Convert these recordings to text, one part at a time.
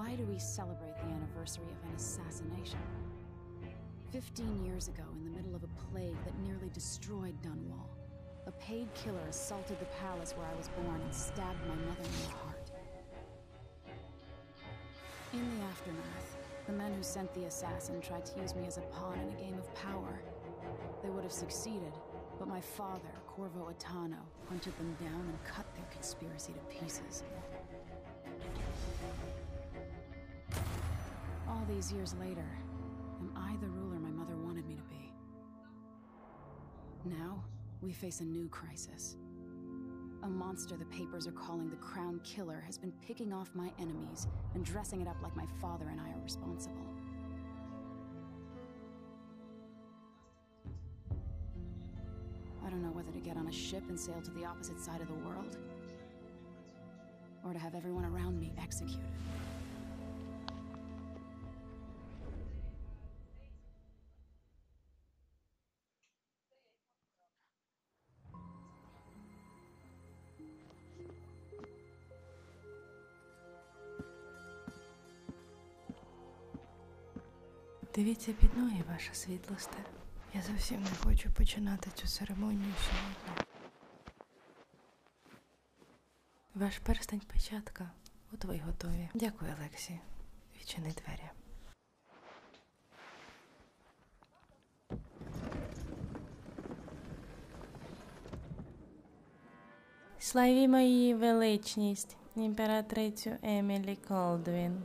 Why do we celebrate the anniversary of an assassination? Fifteen years ago, in the middle of a plague that nearly destroyed Dunwall, a paid killer assaulted the palace where I was born and stabbed my mother in the heart. In the aftermath, the men who sent the assassin tried to use me as a pawn in a game of power. They would have succeeded, but my father, Corvo Atano, hunted them down and cut their conspiracy to pieces. These years later, am I the ruler my mother wanted me to be? Now, we face a new crisis. A monster the papers are calling the Crown Killer has been picking off my enemies and dressing it up like my father and I are responsible. I don't know whether to get on a ship and sail to the opposite side of the world, or to have everyone around me executed. Дивіться під ноги, ваша світлосте. Я зовсім не хочу починати цю церемонію сьогодні. Ваш перстень печатка. От ви готові. Дякую, Алексі. Відчини двері. Славімо її величність, імператрицю Емілі Колдвін.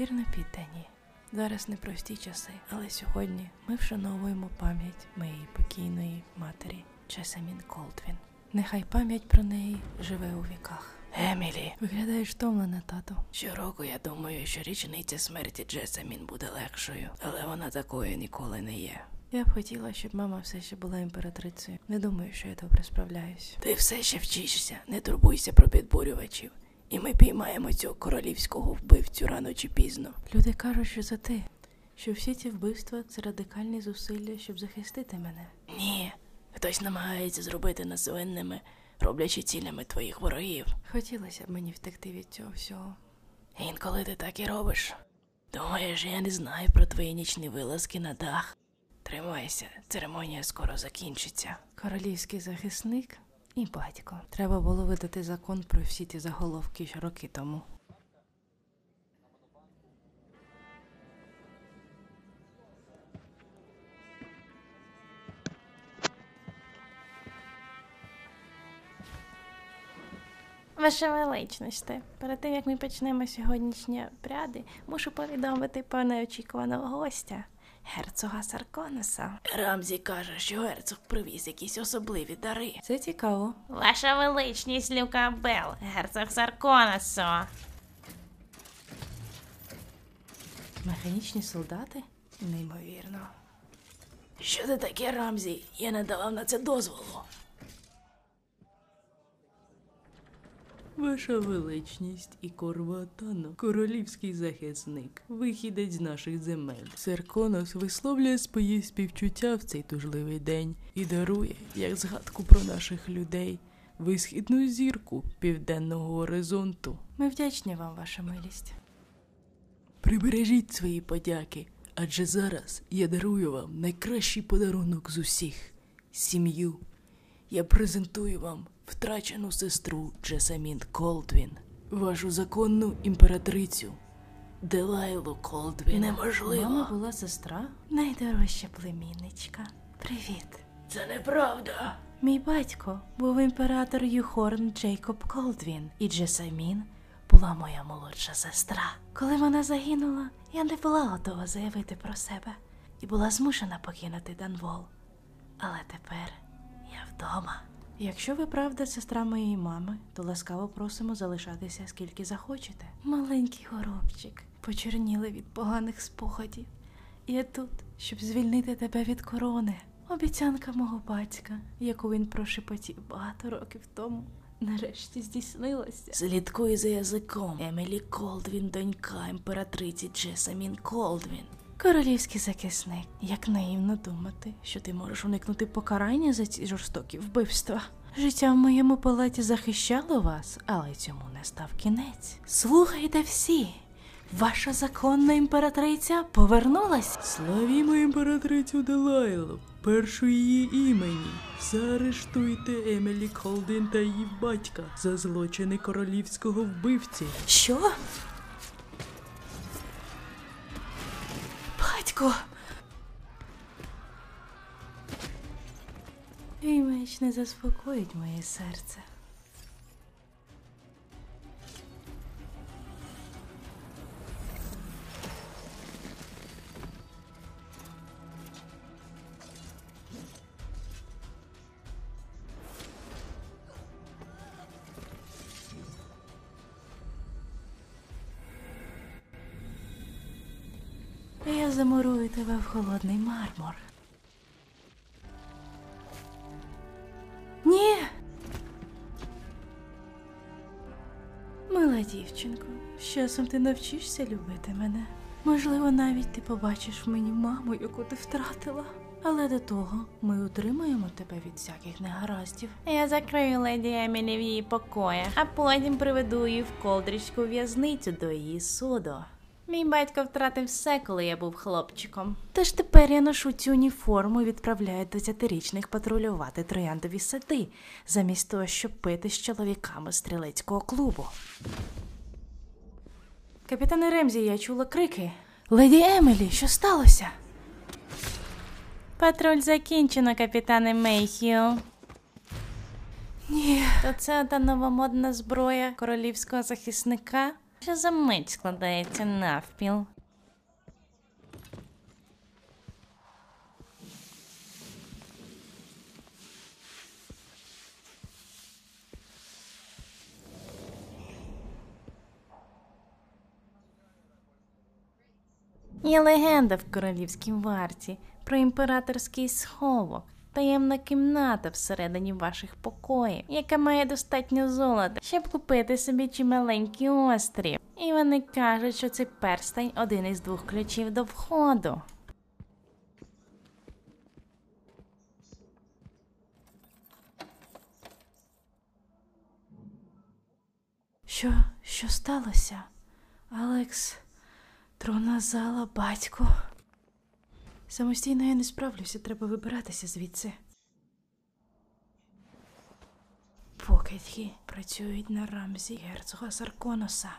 Вірнопіддані. Зараз непрості часи, але сьогодні ми вшановуємо пам'ять моєї покійної матері Джесамін Колдвін. Нехай пам'ять про неї живе у віках. Емілі, виглядаєш втомлена, тату. Щороку я думаю, що річниця смерті Джесамін буде легшою, але вона такою ніколи не є. Я б хотіла, щоб мама все ще була імператрицею. Не думаю, що я добре справляюсь. Ти все ще вчишся, не турбуйся про підбурювачів. І ми піймаємо цього королівського вбивцю рано чи пізно. Люди кажуть, що за те, що всі ці вбивства це радикальні зусилля, щоб захистити мене. Ні, хтось намагається зробити нас винними, роблячи цілями твоїх ворогів. Хотілося б мені втекти від цього всього. Інколи ти так і робиш. Думаєш, я не знаю про твої нічні вилазки на дах. Тримайся, церемонія скоро закінчиться. Королівський захисник і батько. Треба було видати закон про всі ті заголовки ще роки тому. Ваша величність, перед тим як ми почнемо сьогоднішні обряди, мушу повідомити про неочікуваного гостя, герцога Сарконеса. Рамзі каже, що герцог привіз якісь особливі дари. Це цікаво. Ваша величність Люка Бел, герцог Сарконесо. Механічні солдати? Неймовірно. Що це таке, Рамзі? Я не давав на це дозволу. Ваша величність і Корватано, королівський захисник, вихідець з наших земель. Серконос висловлює свої співчуття в цей тужливий день і дарує, як згадку про наших людей, висхідну зірку південного горизонту. Ми вдячні вам, ваша милість. Прибережіть свої подяки, адже зараз я дарую вам найкращий подарунок з усіх сім'ю. Я презентую вам втрачену сестру Джесамін Колдвін, вашу законну імператрицю Делайлу Колдвін. Неможливо. Мама була сестра, найдорожча племінничка. Привіт. Це неправда. Мій батько був імператор Юхорн Джейкоб Колдвін, і Джесамін була моя молодша сестра. Коли вона загинула, я не була готова заявити про себе і була змушена покинути Данвол. Але тепер я вдома. Якщо ви правда сестра моєї мами, то ласкаво просимо залишатися скільки захочете. Маленький горобчик, почерніли від поганих спогадів. Я тут, щоб звільнити тебе від корони. Обіцянка мого батька, яку він прошепотів багато років тому, нарешті здійснилася. Слідкуй за язиком. Емілі Колдвін, донька імператриці Джесамін Колдвін. Королівський захисник, як наївно думати, що ти можеш уникнути покарання за ці жорстокі вбивства. Життя в моєму палаті захищало вас, але цьому не став кінець. Слухайте всі. Ваша законна імператриця повернулась. Славімо імператрицю Делайлу, першу її імені. Заарештуйте Емілі Колдин та її батька за злочини королівського вбивці. Що? Батько. Меч не заспокоїть моє серце. Замурую тебе в холодний мармур. Ні. Мила дівчинко, з часом ти навчишся любити мене. Можливо, навіть ти побачиш в мені маму, яку ти втратила. Але до того ми утримаємо тебе від всяких негараздів. Я закрию леді Емілі в її покоях, а потім приведу її в колдрічську в'язницю до її суду. Мій батько втратив все, коли я був хлопчиком. Тож тепер я ношу цю уніформу і відправляю десятирічних патрулювати трояндові сади, замість того, щоб пити з чоловіками стрілецького клубу. Капітане Ремзі, я чула крики. Леді Емілі, що сталося? Патруль закінчено, капітане Мейхіо. Ні. То це та новомодна зброя королівського захисника, що за мить складається навпіл. Є легенда в королівській варті про імператорський сховок. Таємна кімната всередині ваших покоїв, яка має достатньо золота, щоб купити собі чималенький острів. І вони кажуть, що цей перстень один із двох ключів до входу. Що, що сталося? Алекс, тронна зала, батько. Самостійно я не справлюся, треба вибиратися звідси. Покидьки працюють на рамзі герцога Сарконоса.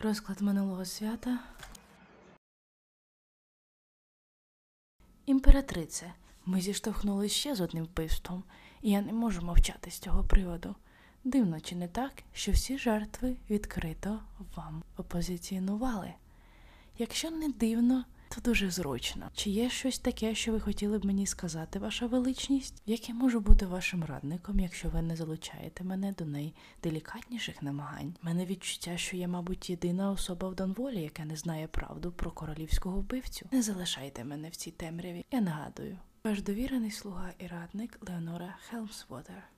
Розклад минулого свята. Імператрице, ми зіштовхнулися ще з одним вбивством, і я не можу мовчати з цього приводу. Дивно чи не так, що всі жертви відкрито вам опозиціонували? Якщо не дивно, то дуже зручно. Чи є щось таке, що ви хотіли б мені сказати, ваша величність? Як я можу бути вашим радником, якщо ви не залучаєте мене до найделікатніших намагань? Мене відчуття, що я, мабуть, єдина особа в Донволі, яка не знає правду про королівського вбивцю. Не залишайте мене в цій темряві. Я нагадую, ваш довірений слуга і радник Леонора Хелмсвотер.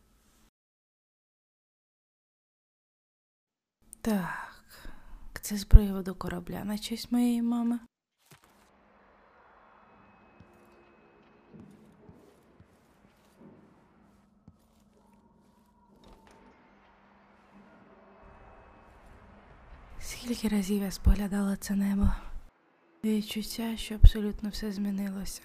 Так, це з приводу корабля на честь моєї мами. Скільки разів я споглядала це небо? Відчуття, що абсолютно все змінилося.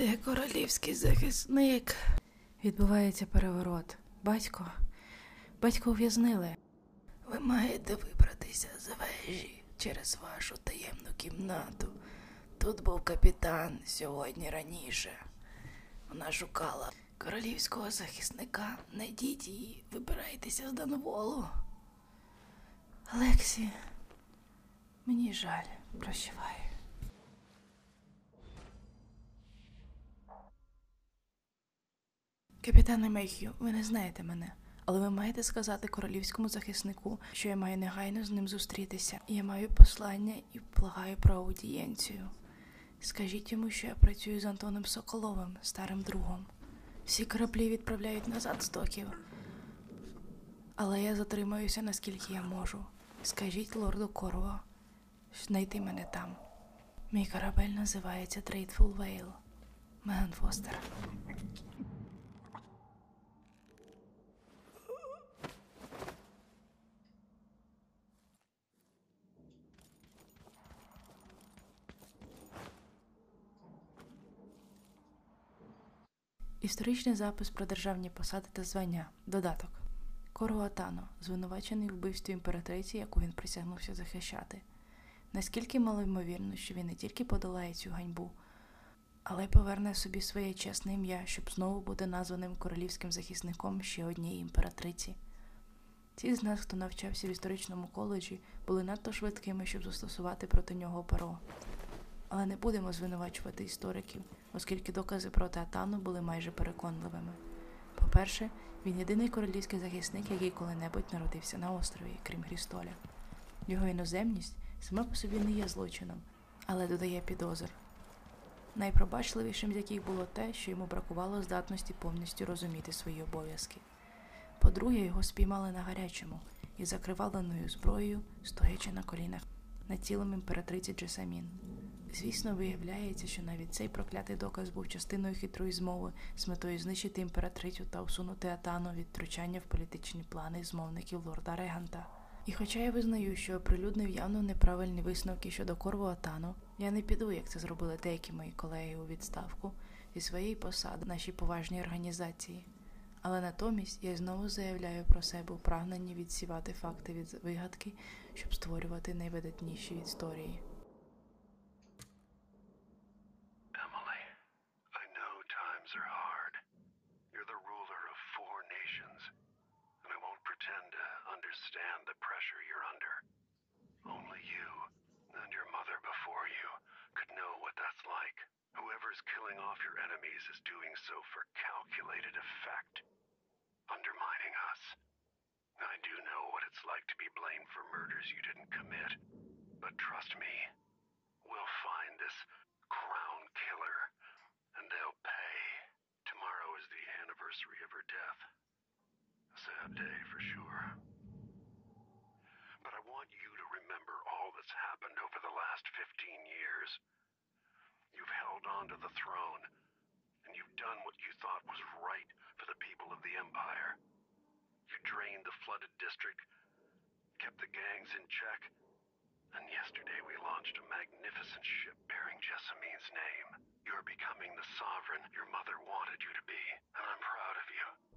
Ти королівський захисник. Відбувається переворот. Батько. Батько ув'язнили. Ви маєте вибратися з вежі через вашу таємну кімнату. Тут був капітан сьогодні раніше. Вона шукала королівського захисника. Найдіть її, вибирайтеся з Данволу. Алексі, мені жаль, прощавай. Капітане Мейхю, ви не знаєте мене, але ви маєте сказати королівському захиснику, що я маю негайно з ним зустрітися. Я маю послання і благаю про аудієнцію. Скажіть йому, що я працюю з Антоном Соколовим, старим другом. Всі кораблі відправляють назад з доків. Але я затримаюся, наскільки я можу. Скажіть лорду Корво, знайти мене там. Мій корабель називається Dreadful Wale. Меган Фостер. Історичний запис про державні посади та звання. Додаток. Коро Атано, звинувачений в вбивстві імператриці, яку він присягнувся захищати. Наскільки малоймовірно, що він не тільки подолає цю ганьбу, але й поверне собі своє чесне ім'я, щоб знову бути названим королівським захисником ще однієї імператриці. Ті з нас, хто навчався в історичному коледжі, були надто швидкими, щоб застосувати проти нього перо. Але не будемо звинувачувати істориків, оскільки докази проти Атану були майже переконливими. По-перше, він єдиний королівський захисник, який коли-небудь народився на острові, крім Грістоля. Його іноземність сама по собі не є злочином, але додає підозр. Найпробачливішим з яких було те, що йому бракувало здатності повністю розуміти свої обов'язки. По-друге, його спіймали на гарячому і закриваленою зброєю, стоячи на колінах над тілом імператриці Джесамін. Звісно, виявляється, що навіть цей проклятий доказ був частиною хитрої змови з метою знищити імператрицю та усунути Атану від втручання в політичні плани змовників лорда Реганта. І хоча я визнаю, що оприлюднив явно неправильні висновки щодо корву Атану, я не піду, як це зробили деякі мої колеги у відставку, зі своєї посади нашій поважній організації. Але натомість я знову заявляю про себе у прагненні відсівати факти від вигадки, щоб створювати найвидатніші історії. Your is doing so for calculated effect, undermining us. I do know what it's like to be blamed for murders you didn't commit, but trust me, we'll find this crown killer, and they'll pay. Tomorrow is the anniversary of her death. A sad day for sure. But I want you to remember all that's happened over the last 15 years. You've held on to the throne, and you've done what you thought was right for the people of the Empire. You drained the flooded district, kept the gangs in check, and yesterday we launched a magnificent ship bearing Jessamine's name. You're becoming the sovereign your mother wanted you to be, and I'm proud of you.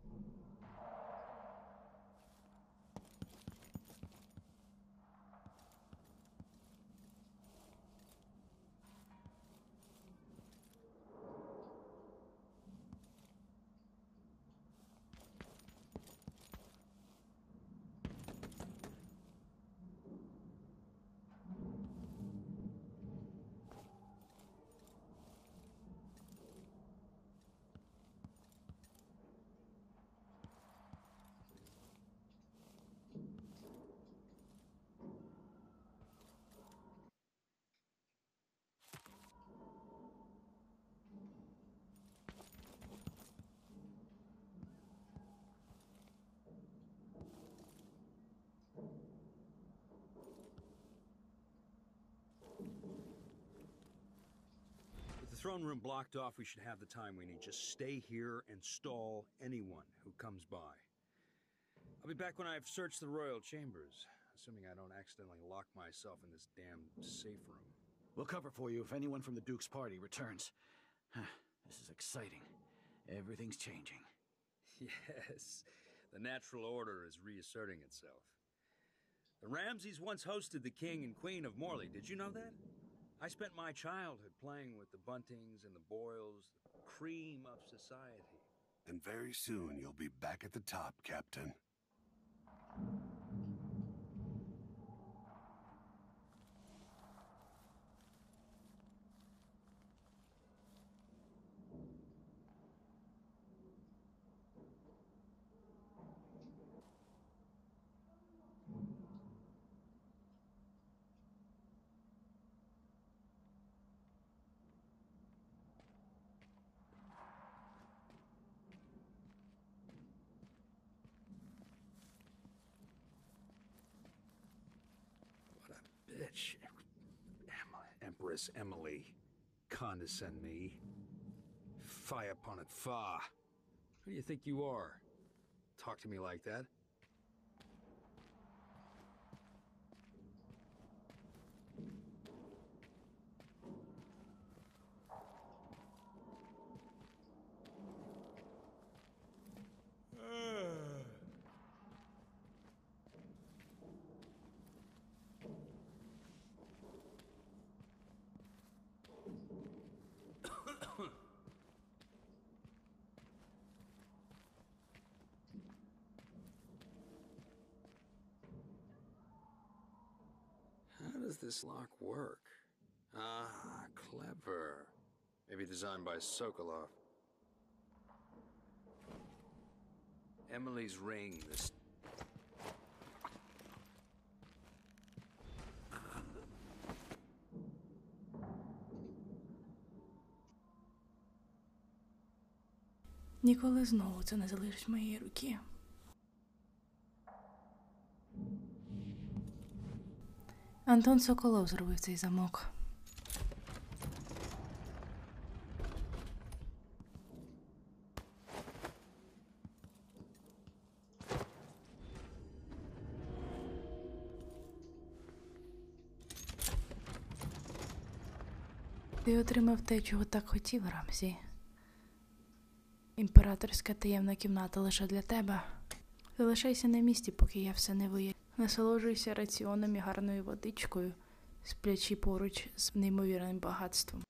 Throne room blocked off, we should have the time we need. Just stay here and stall anyone who comes by. I'll be back when I've searched the royal chambers, assuming I don't accidentally lock myself in this damn safe room. We'll cover for you if anyone from the Duke's party returns. this is exciting. Everything's changing. Yes, the natural order is reasserting itself. The Ramses once hosted the king and queen of Morley. Did you know that? I spent my childhood playing with the Buntings and the Boyles, the cream of society. And very soon you'll be back at the top, Captain. Empress Emily. Condescend me. Fie upon it, fa. Who do you think you are? Talk to me like that? How does this lock work? Ah, clever. Maybe designed by Sokolov. Emily's ring, this. Ніколи знову це не залишить моєї руки. Антон Соколов зробив цей замок. Ти отримав те, чого так хотів, Рамзі. Імператорська таємна кімната лише для тебе. Залишайся на місці, поки я все не виявлю. Насолоджуйся раціоном гарною водичкою, сплячи поруч з неймовірним багатством.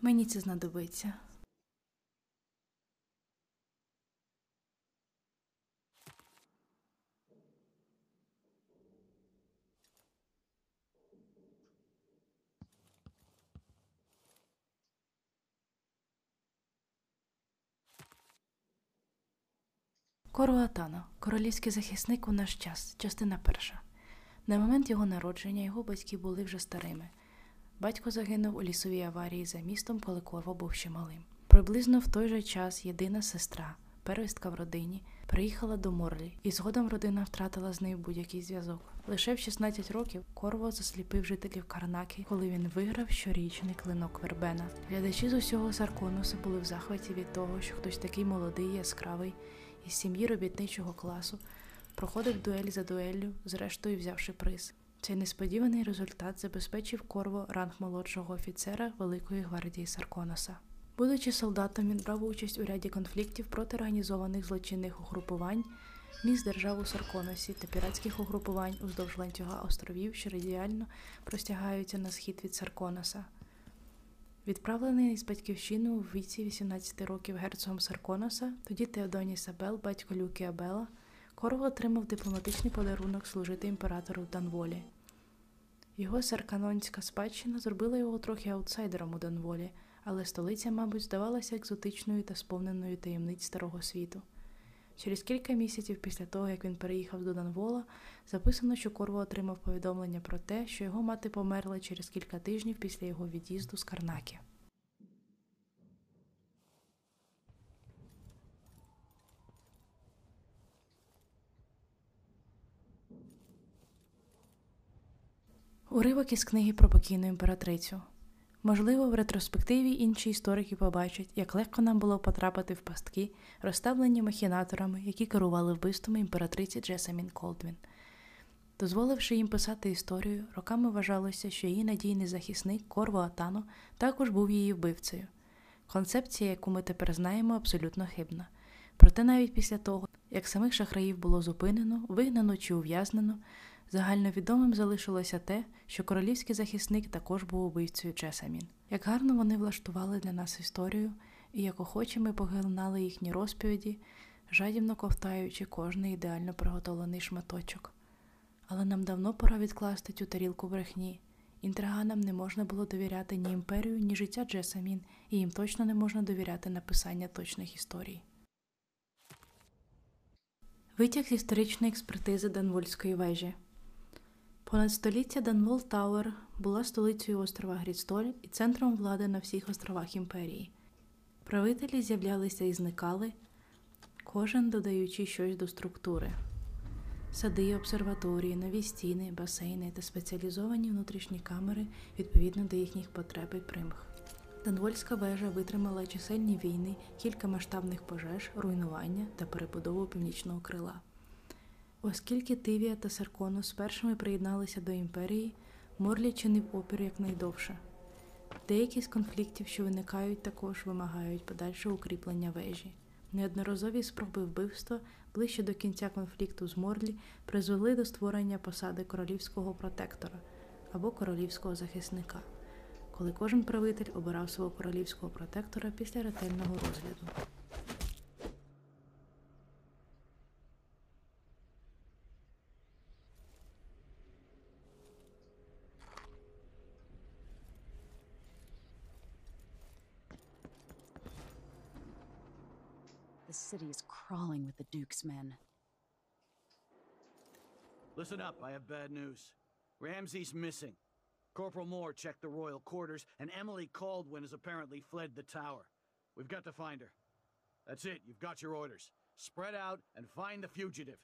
Мені це знадобиться. Коруатано, королівський захисник у наш час, частина перша. На момент його народження його батьки були вже старими. Батько загинув у лісовій аварії за містом, коли Корво був ще малим. Приблизно в той же час єдина сестра, первістка в родині, приїхала до Морлі, і згодом родина втратила з нею будь-який зв'язок. Лише в 16 років Корво засліпив жителів Карнаки, коли він виграв щорічний клинок Вербена. Глядачі з усього Сарконуса були в захваті від того, що хтось такий молодий, яскравий із сім'ї робітничого класу проходив дуель за дуеллю, зрештою взявши приз. Цей несподіваний результат забезпечив Корво ранг молодшого офіцера Великої гвардії Сарконоса. Будучи солдатом, він брав участь у ряді конфліктів проти організованих злочинних угрупувань, міст держав у Сарконосі та піратських угрупувань уздовж ланцюга островів, що радіально простягаються на схід від Сарконоса. Відправлений з батьківщини у віці 18 років герцогом Сарконоса, тоді Теодоні Сабел, батько Люки Абела, Корво отримав дипломатичний подарунок служити імператору в Данволі. Його сарканонська спадщина зробила його трохи аутсайдером у Данволі, але столиця, мабуть, здавалася екзотичною та сповненою таємниць старого світу. Через кілька місяців після того, як він переїхав до Данвола, записано, що Корво отримав повідомлення про те, що його мати померла через кілька тижнів після його від'їзду з Карнакі. Уривок із книги про покійну імператрицю. Можливо, в ретроспективі інші історики побачать, як легко нам було потрапити в пастки, розставлені махінаторами, які керували вбивствами імператриці Джесамін Колдвін. Дозволивши їм писати історію, роками вважалося, що її надійний захисник Корво Атано також був її вбивцею. Концепція, яку ми тепер знаємо, абсолютно хибна. Проте навіть після того, як самих шахраїв було зупинено, вигнано чи ув'язнено, загальновідомим залишилося те, що королівський захисник також був убивцею Джесамін. Як гарно вони влаштували для нас історію, і як охоче ми поглинали їхні розповіді, жадібно ковтаючи кожний ідеально приготовлений шматочок. Але нам давно пора відкласти цю тарілку брехні. Інтриганам не можна було довіряти ні імперію, ні життя Джесамін, і їм точно не можна довіряти написання точних історій. Витяг з історичної експертизи Данвольської вежі. Понад століття Dunwall Tower була столицею острова Грістоль і центром влади на всіх островах імперії. Правителі з'являлися і зникали, кожен додаючи щось до структури. Сади, обсерваторії, нові стіни, басейни та спеціалізовані внутрішні камери відповідно до їхніх потреб і примх. Данвольська вежа витримала чисельні війни, кілька масштабних пожеж, руйнування та перебудову північного крила. Оскільки Тивія та Сарконус першими приєдналися до імперії, Морлі чинив опір якнайдовше. Деякі з конфліктів, що виникають, також вимагають подальшого укріплення вежі. Неодноразові спроби вбивства ближче до кінця конфлікту з Морлі призвели до створення посади королівського протектора або королівського захисника, коли кожен правитель обирав свого королівського протектора після ретельного розгляду. City is crawling with the Duke's men. Listen up, I have bad news. Ramsey's missing. Corporal Moore checked the royal quarters, and Emily Caldwin has apparently fled the tower. We've got to find her. That's it, you've got your orders. Spread out and find the fugitive.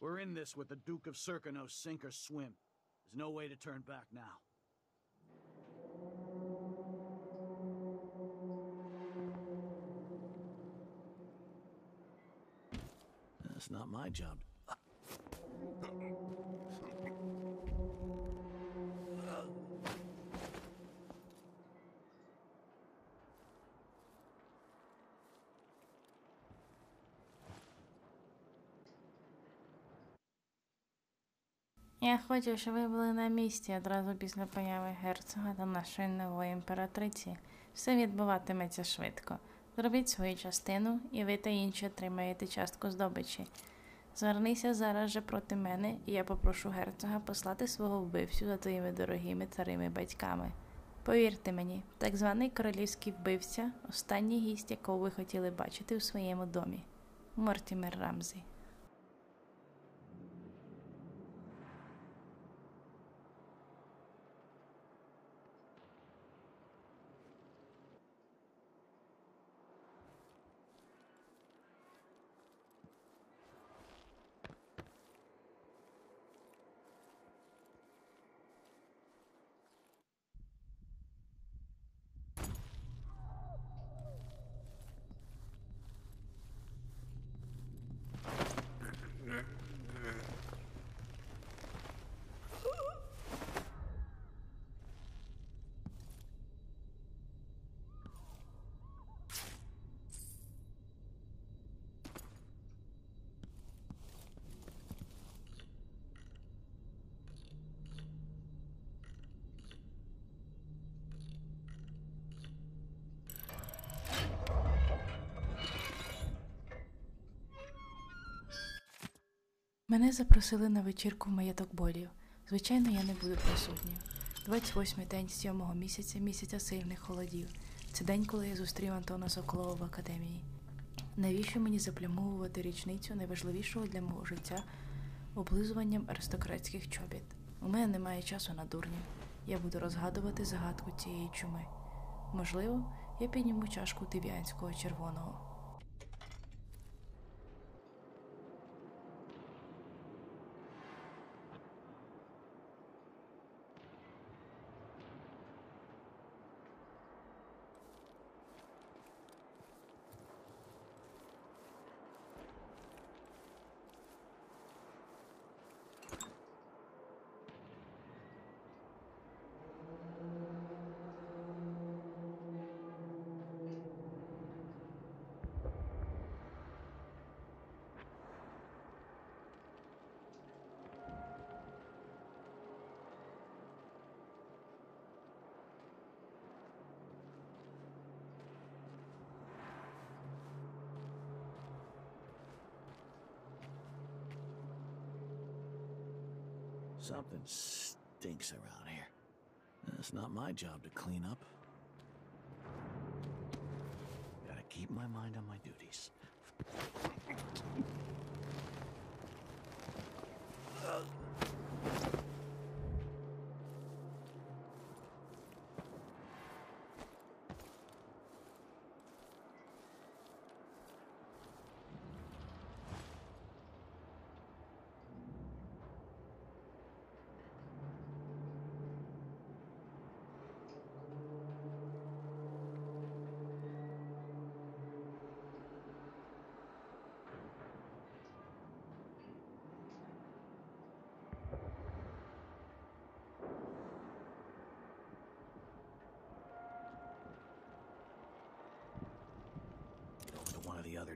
We're in this with the Duke of Circano, sink or swim. There's no way to turn back now. That's not my job. Я хочу, щоб ви були на місці одразу після появи герцога та нашої нової імператриці. Все відбуватиметься швидко. Зробіть свою частину, і ви та інші отримаєте частку здобичі. Звернися зараз же проти мене, і я попрошу герцога послати свого вбивцю за твоїми дорогими царими батьками. Повірте мені, так званий королівський вбивця останній гість, якого ви хотіли бачити у своєму домі. Мортімер Рамзі. Мене запросили на вечірку в маєток болів. Звичайно, я не буду присутньою. 28-й день сьомого місяця, місяця сильних холодів. Це день, коли я зустрів Антона Соколова в академії. Навіщо мені заплямовувати річницю найважливішого для мого життя облизуванням аристократських чобіт? У мене немає часу на дурнів. Я буду розгадувати загадку цієї чуми. Можливо, я підніму чашку тивіанського червоного. Something stinks around here. It's not my job to clean up. Gotta keep my mind on my duties. the other.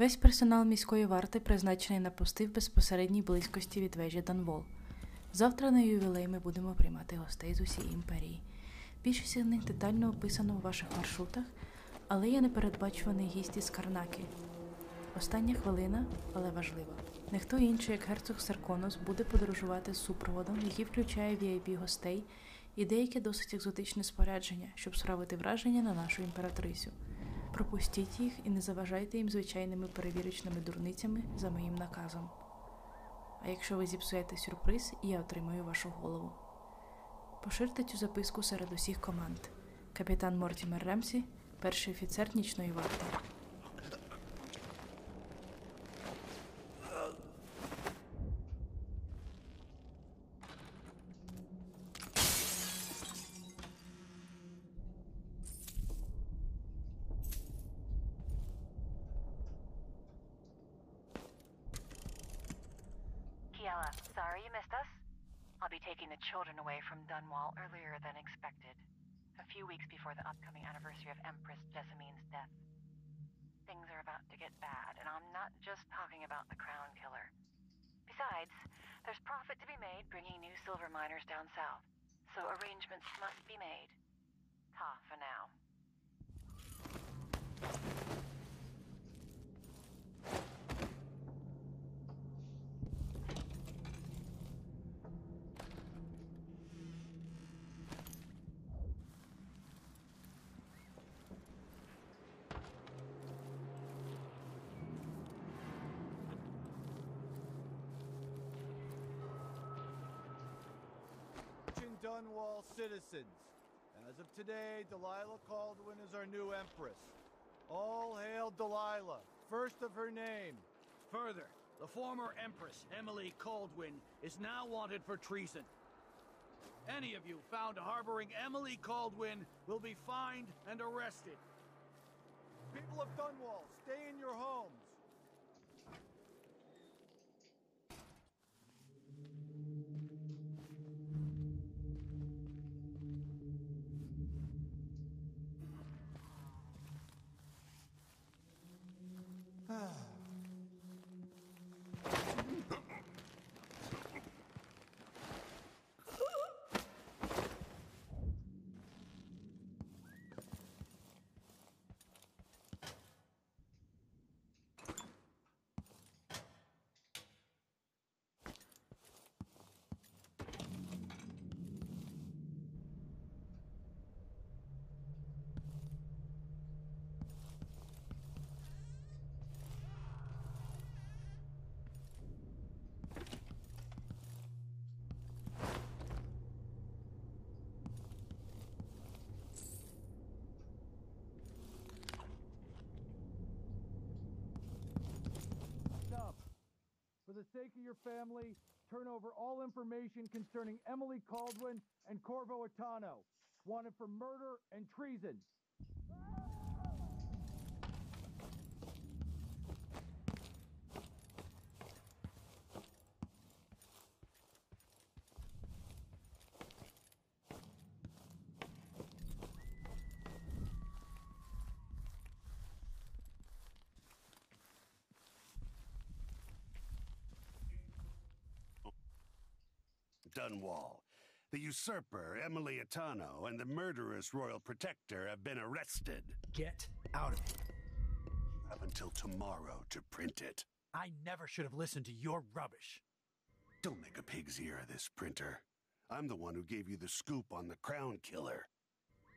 Весь персонал міської варти призначений на пости в безпосередній близькості від вежі Данвол. Завтра на ювілей ми будемо приймати гостей з усієї імперії. Більшість з них детально описано у ваших маршрутах, але є непередбачуваний гість із Карнаки. Остання хвилина, але важлива. Не хто інший, як герцог Серконос, буде подорожувати з супроводом, який включає vip гостей і деяке досить екзотичне спорядження, щоб справити враження на нашу імператрицю. Пропустіть їх і не заважайте їм звичайними перевірочними дурницями за моїм наказом. А якщо ви зіпсуєте сюрприз, я отримаю вашу голову. Поширте цю записку серед усіх команд. Капітан Мортімер Ремсі, перший офіцер нічної варти. From Dunwall earlier than expected, a few weeks before the upcoming anniversary of Empress Jessamine's death. Things are about to get bad, and I'm not just talking about the Crown Killer. Besides, there's profit to be made bringing new silver miners down south, so arrangements must be made. Ta for now. Dunwall citizens. As of today, Delilah Caldwin is our new empress. All hail Delilah, first of her name. Further, the former Empress, Emily Caldwin, is now wanted for treason. Any of you found harboring Emily Caldwin will be fined and arrested. People of Dunwall, stay in your homes. Stop. For the sake of your family, turn over all information concerning Emily Caldwin and Corvo Atano, wanted for murder and treason. Dunwall. The usurper, Emily Atano, and the murderous royal protector have been arrested. Get out of here. You have until tomorrow to print it. I never should have listened to your rubbish. Don't make a pig's ear of this, printer. I'm the one who gave you the scoop on the crown killer.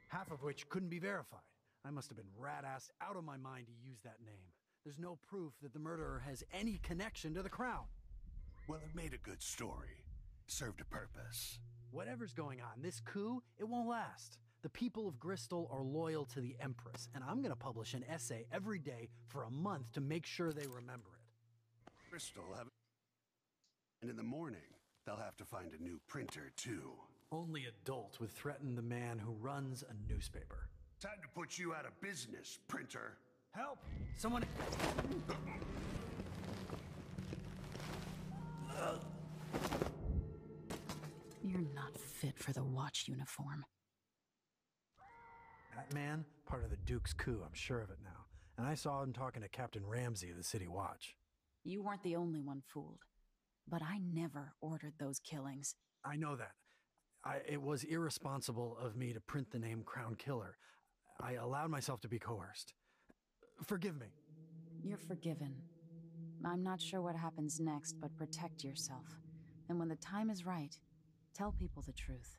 Half of which couldn't be verified. I must have been rat-assed out of my mind to use that name. There's no proof that the murderer has any connection to the crown. Well, it made a good story. Served a purpose. Whatever's going on, this coup, it won't last. The people of Bristol are loyal to the Empress, and I'm gonna publish an essay every day for a month to make sure they remember it. Bristol have. And in the morning, they'll have to find a new printer, too. Only adults would threaten the man who runs a newspaper. Time to put you out of business, printer. Help! Someone. Uh, You're not fit for the watch uniform. That man, part of the Duke's coup, I'm sure of it now. And I saw him talking to Captain Ramsey of the City Watch. You weren't the only one fooled. But I never ordered those killings. I know that. I, it was irresponsible of me to print the name Crown Killer. I allowed myself to be coerced. Forgive me. You're forgiven. I'm not sure what happens next, but protect yourself. And when the time is right, tell people the truth.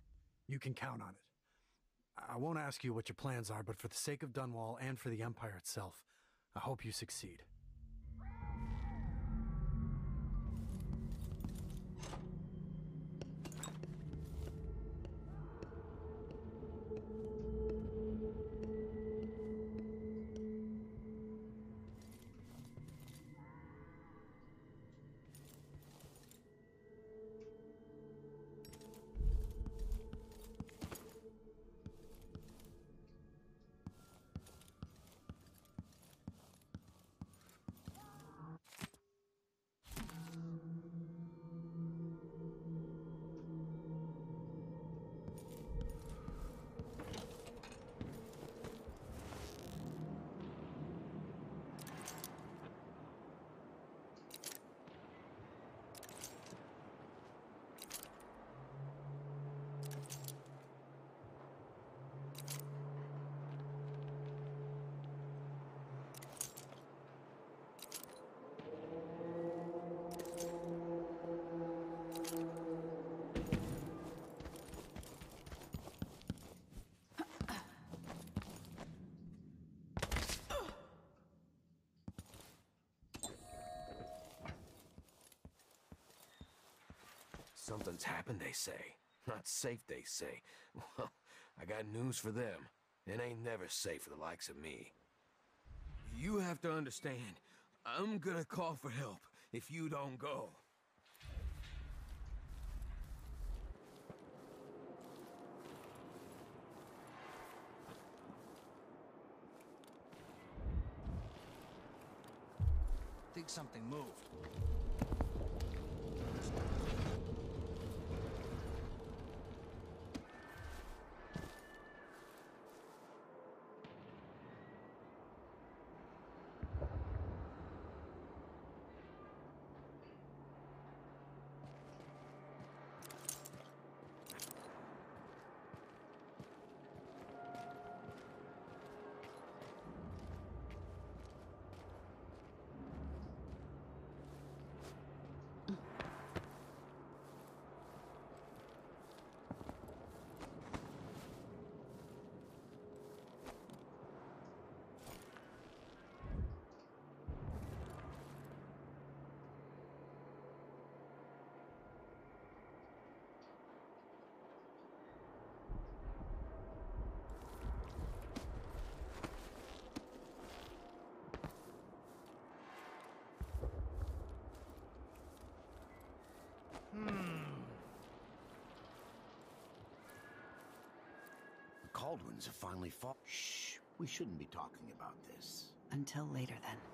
You can count on it. I won't ask you what your plans are, but for the sake of Dunwall and for the Empire itself, I hope you succeed. Something's happened, they say. Not safe, they say. Well, I got news for them. It ain't never safe for the likes of me. You have to understand, I'm gonna call for help if you don't go. Think something moved. Caldwins have finally fought. Shh. We shouldn't be talking about this. Until later, then.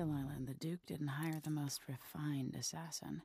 Delilah and the Duke didn't hire the most refined assassin.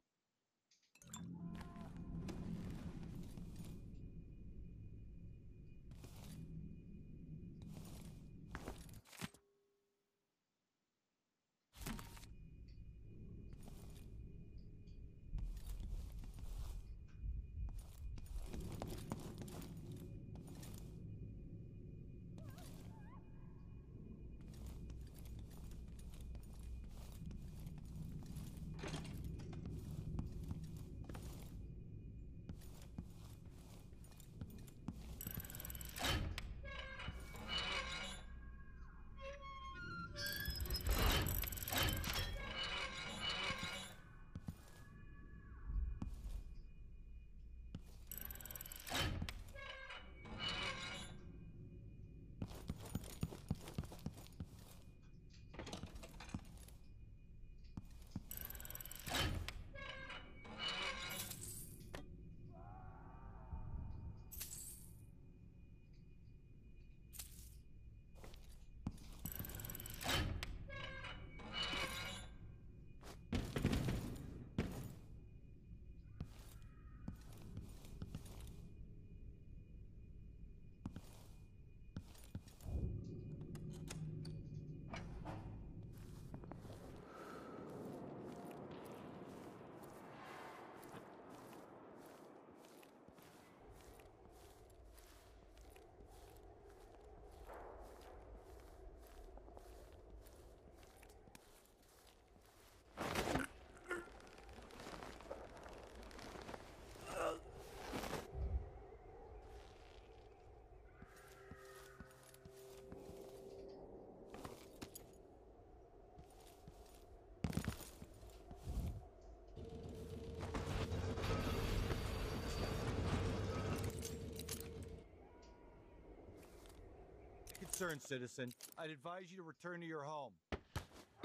Concerned citizen, I'd advise you to return to your home.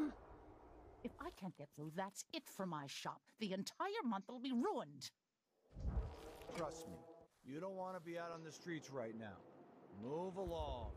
If I can't get through, that's it for my shop. The entire month will be ruined. Trust me, you don't want to be out on the streets right now. Move along.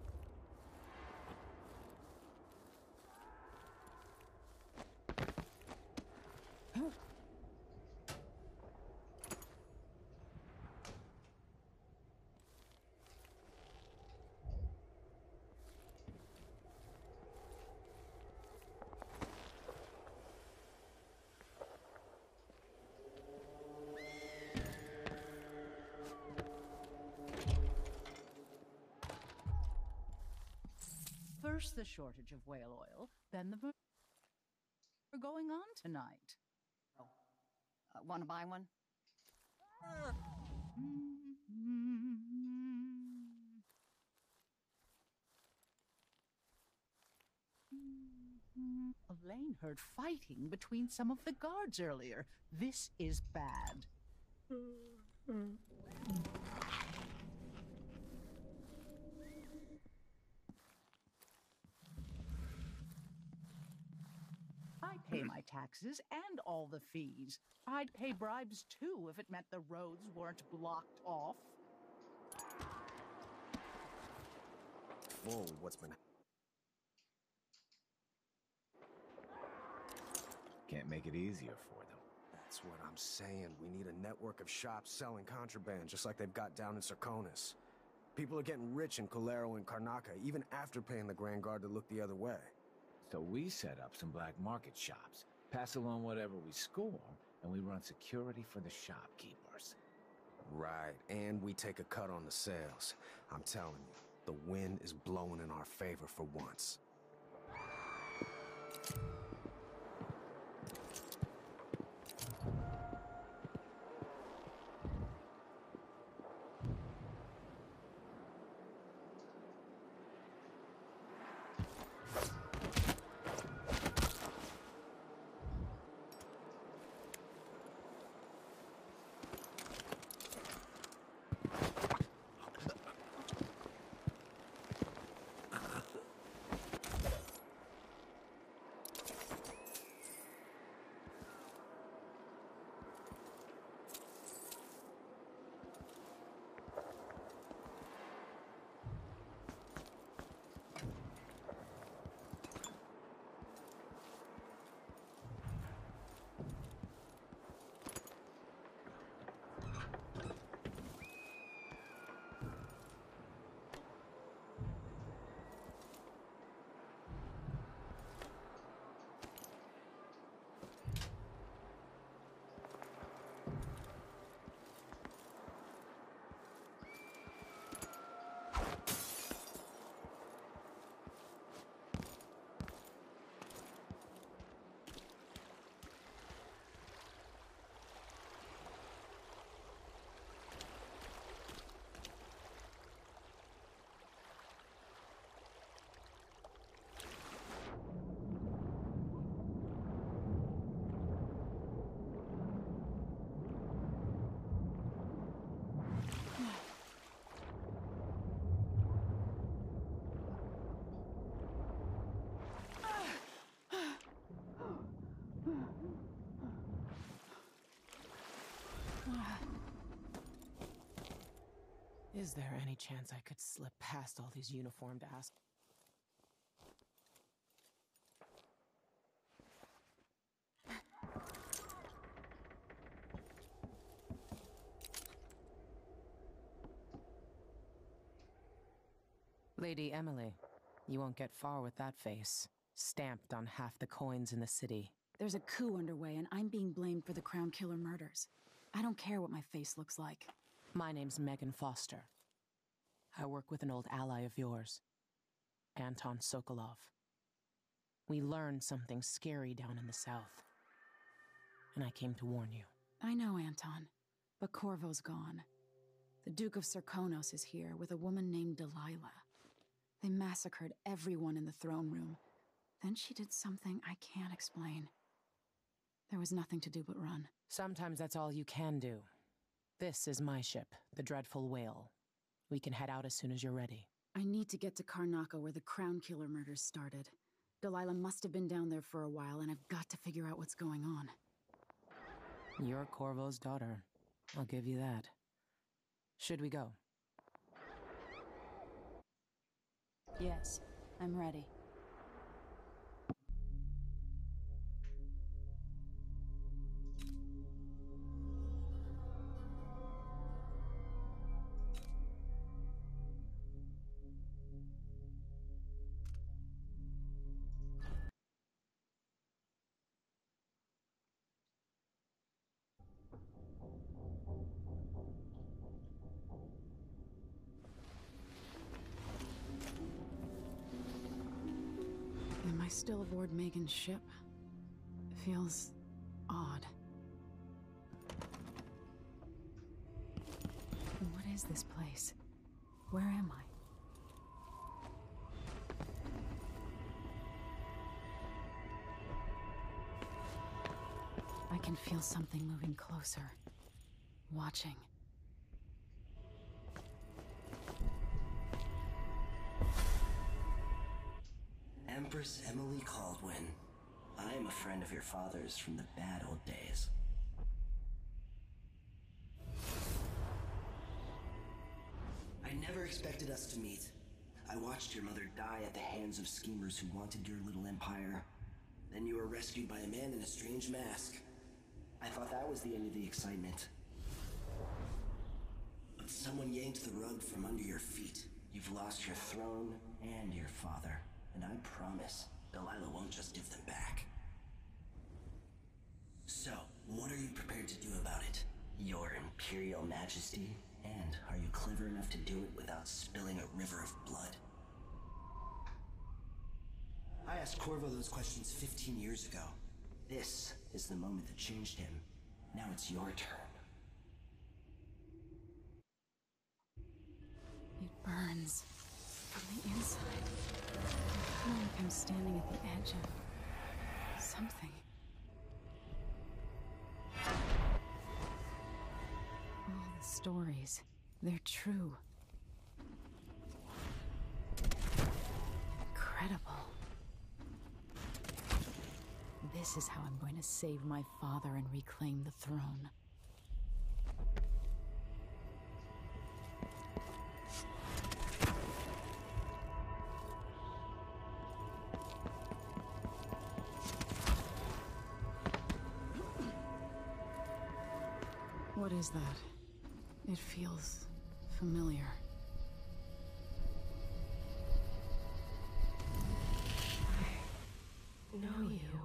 First, the shortage of whale oil, then the we're going on tonight. Oh, uh, want to buy one? Elaine heard fighting between some of the guards earlier. This is bad. I pay my taxes and all the fees. I'd pay bribes too if it meant the roads weren't blocked off. Whoa, what's been. Can't make it easier for them. That's what I'm saying. We need a network of shops selling contraband, just like they've got down in Sarkonis. People are getting rich in Colero and Karnaka, even after paying the Grand Guard to look the other way. So we set up some black market shops, pass along whatever we score, and we run security for the shopkeepers. Right, and we take a cut on the sales. I'm telling you, the wind is blowing in our favor for once. Is there any chance I could slip past all these uniformed ass? Lady Emily, you won't get far with that face. Stamped on half the coins in the city. There's a coup underway, and I'm being blamed for the Crown Killer murders. I don't care what my face looks like. My name's Megan Foster. I work with an old ally of yours, Anton Sokolov. We learned something scary down in the south, and I came to warn you. I know, Anton, but Corvo's gone. The Duke of Serkonos is here with a woman named Delilah. They massacred everyone in the throne room. Then she did something I can't explain. There was nothing to do but run. Sometimes that's all you can do. This is my ship, the Dreadful Whale. We can head out as soon as you're ready. I need to get to Karnaca where the Crown Killer murders started. Delilah must have been down there for a while, and I've got to figure out what's going on. You're Corvo's daughter. I'll give you that. Should we go? Yes, I'm ready. Ship? Feels odd. What is this place? Where am I? I can feel something moving closer. Watching. Empress Emily Caldwin. I am a friend of your father's from the bad old days. I never expected us to meet. I watched your mother die at the hands of schemers who wanted your little empire. Then you were rescued by a man in a strange mask. I thought that was the end of the excitement. But someone yanked the rug from under your feet. You've lost your throne and your father. And I promise, Delilah won't just give them back. So, what are you prepared to do about it? Your Imperial Majesty? And are you clever enough to do it without spilling a river of blood? I asked Corvo those questions 15 years ago. This is the moment that changed him. Now it's your turn. It burns from the inside. Feel like I'm standing at the edge of something. All the stories, they're true. Incredible. This is how I'm going to save my father and reclaim the throne. That? It feels familiar. I know you.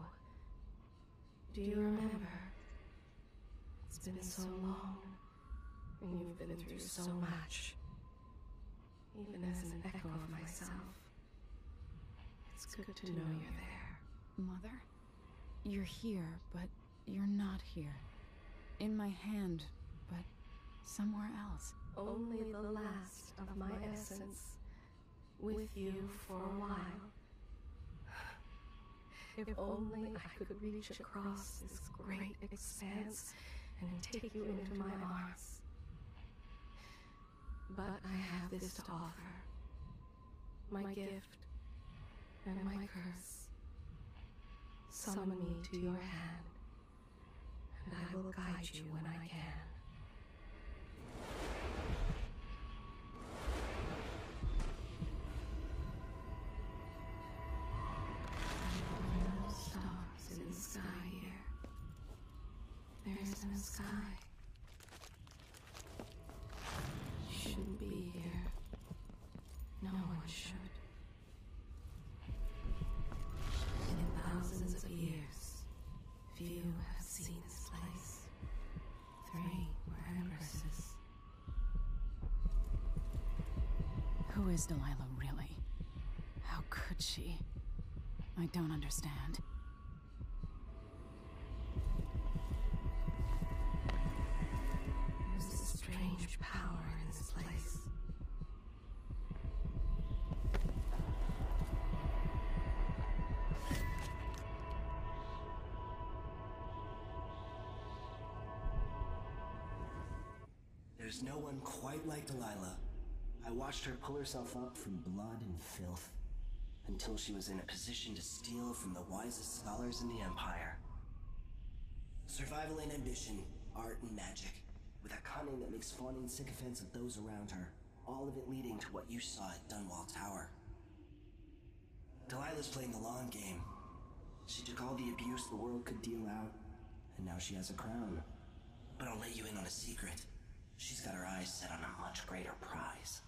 Do you remember? It's been so long, and you've been through so much. Even as an echo of myself, it's good to know you're there. Mother? You're here, but you're not here. In my hand, somewhere else. Only the last of my essence, with you for a while. If only I could reach across this great expanse and take you into my arms. But I have this to offer my gift and my curse. Summon me to your hand, and I will guide you when I can. There is no sky. Shouldn't be here. No one should. In thousands of years, few Who is Delilah really? How could she? I don't understand. There's a strange power in this place. There's no one quite like Delilah. Watched her pull herself up from blood and filth until she was in a position to steal from the wisest scholars in the Empire. Survival and ambition, art and magic, with a cunning that makes fawning sycophants of those around her, all of it leading to what you saw at Dunwall Tower. Delilah's playing the long game. She took all the abuse the world could deal out, and now she has a crown. But I'll let you in on a secret. She's got her eyes set on a much greater prize.